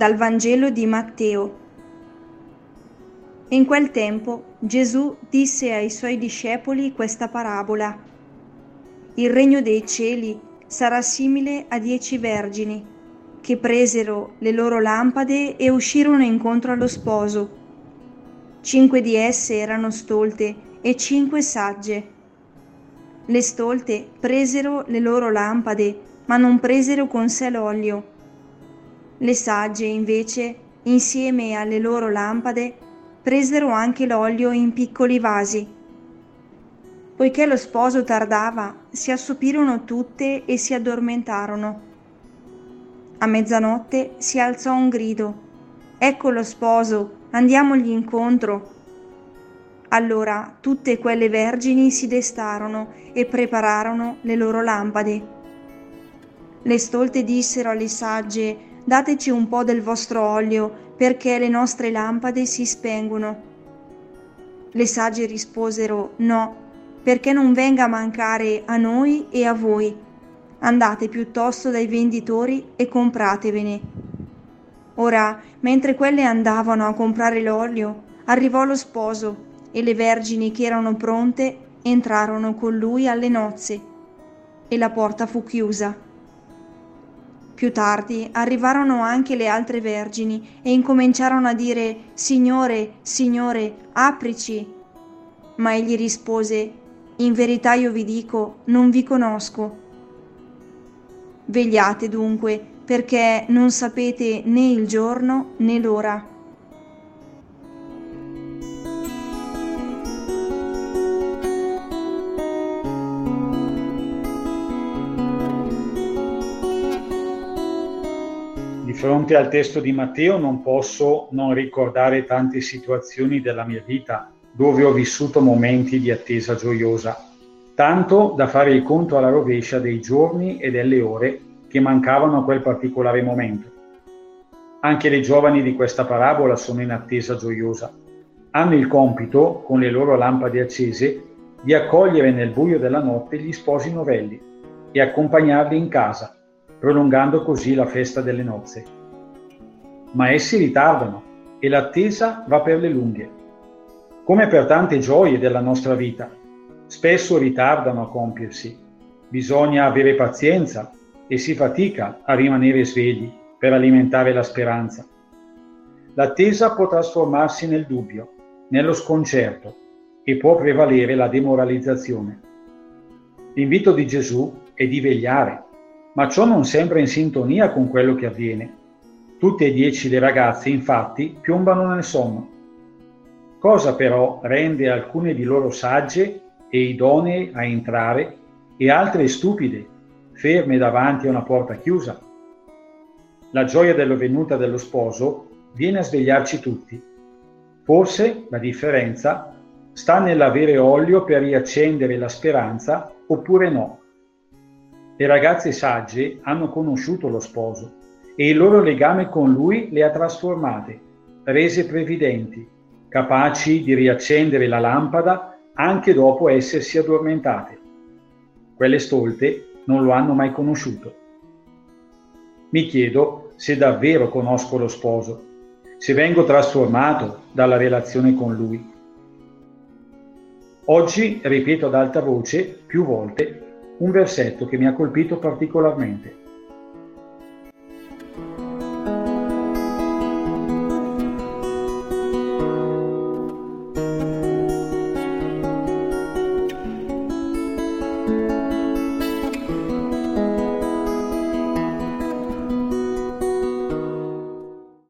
Dal Vangelo di Matteo. In quel tempo Gesù disse ai suoi discepoli questa parabola. Il regno dei cieli sarà simile a dieci vergini che presero le loro lampade e uscirono incontro allo sposo. Cinque di esse erano stolte e cinque sagge. Le stolte presero le loro lampade, ma non presero con sé l'olio le sagge, invece, insieme alle loro lampade, presero anche l'olio in piccoli vasi. Poiché lo sposo tardava, si assopirono tutte e si addormentarono. A mezzanotte si alzò un grido. Ecco lo sposo, andiamogli incontro. Allora tutte quelle vergini si destarono e prepararono le loro lampade. Le stolte dissero alle sagge, dateci un po' del vostro olio, perché le nostre lampade si spengono. Le sagge risposero, no, perché non venga a mancare a noi e a voi. Andate piuttosto dai venditori e compratevene. Ora, mentre quelle andavano a comprare l'olio, arrivò lo sposo e le vergini che erano pronte entrarono con lui alle nozze e la porta fu chiusa. Più tardi arrivarono anche le altre vergini e incominciarono a dire Signore, Signore, aprici. Ma egli rispose In verità io vi dico, non vi conosco. Vegliate dunque, perché non sapete né il giorno né l'ora. Fronte al testo di Matteo non posso non ricordare tante situazioni della mia vita dove ho vissuto momenti di attesa gioiosa, tanto da fare il conto alla rovescia dei giorni e delle ore che mancavano a quel particolare momento. Anche le giovani di questa parabola sono in attesa gioiosa. Hanno il compito, con le loro lampade accese, di accogliere nel buio della notte gli sposi novelli e accompagnarli in casa prolungando così la festa delle nozze. Ma essi ritardano e l'attesa va per le lunghe. Come per tante gioie della nostra vita, spesso ritardano a compiersi. Bisogna avere pazienza e si fatica a rimanere svegli per alimentare la speranza. L'attesa può trasformarsi nel dubbio, nello sconcerto e può prevalere la demoralizzazione. L'invito di Gesù è di vegliare ma ciò non sembra in sintonia con quello che avviene. Tutte e dieci le ragazze, infatti, piombano nel sonno. Cosa però rende alcune di loro sagge e idonee a entrare e altre stupide, ferme davanti a una porta chiusa? La gioia della venuta dello sposo viene a svegliarci tutti. Forse la differenza sta nell'avere olio per riaccendere la speranza oppure no. Le ragazze sagge hanno conosciuto lo sposo e il loro legame con lui le ha trasformate, rese previdenti, capaci di riaccendere la lampada anche dopo essersi addormentate. Quelle stolte non lo hanno mai conosciuto. Mi chiedo se davvero conosco lo sposo, se vengo trasformato dalla relazione con lui. Oggi ripeto ad alta voce più volte un versetto che mi ha colpito particolarmente.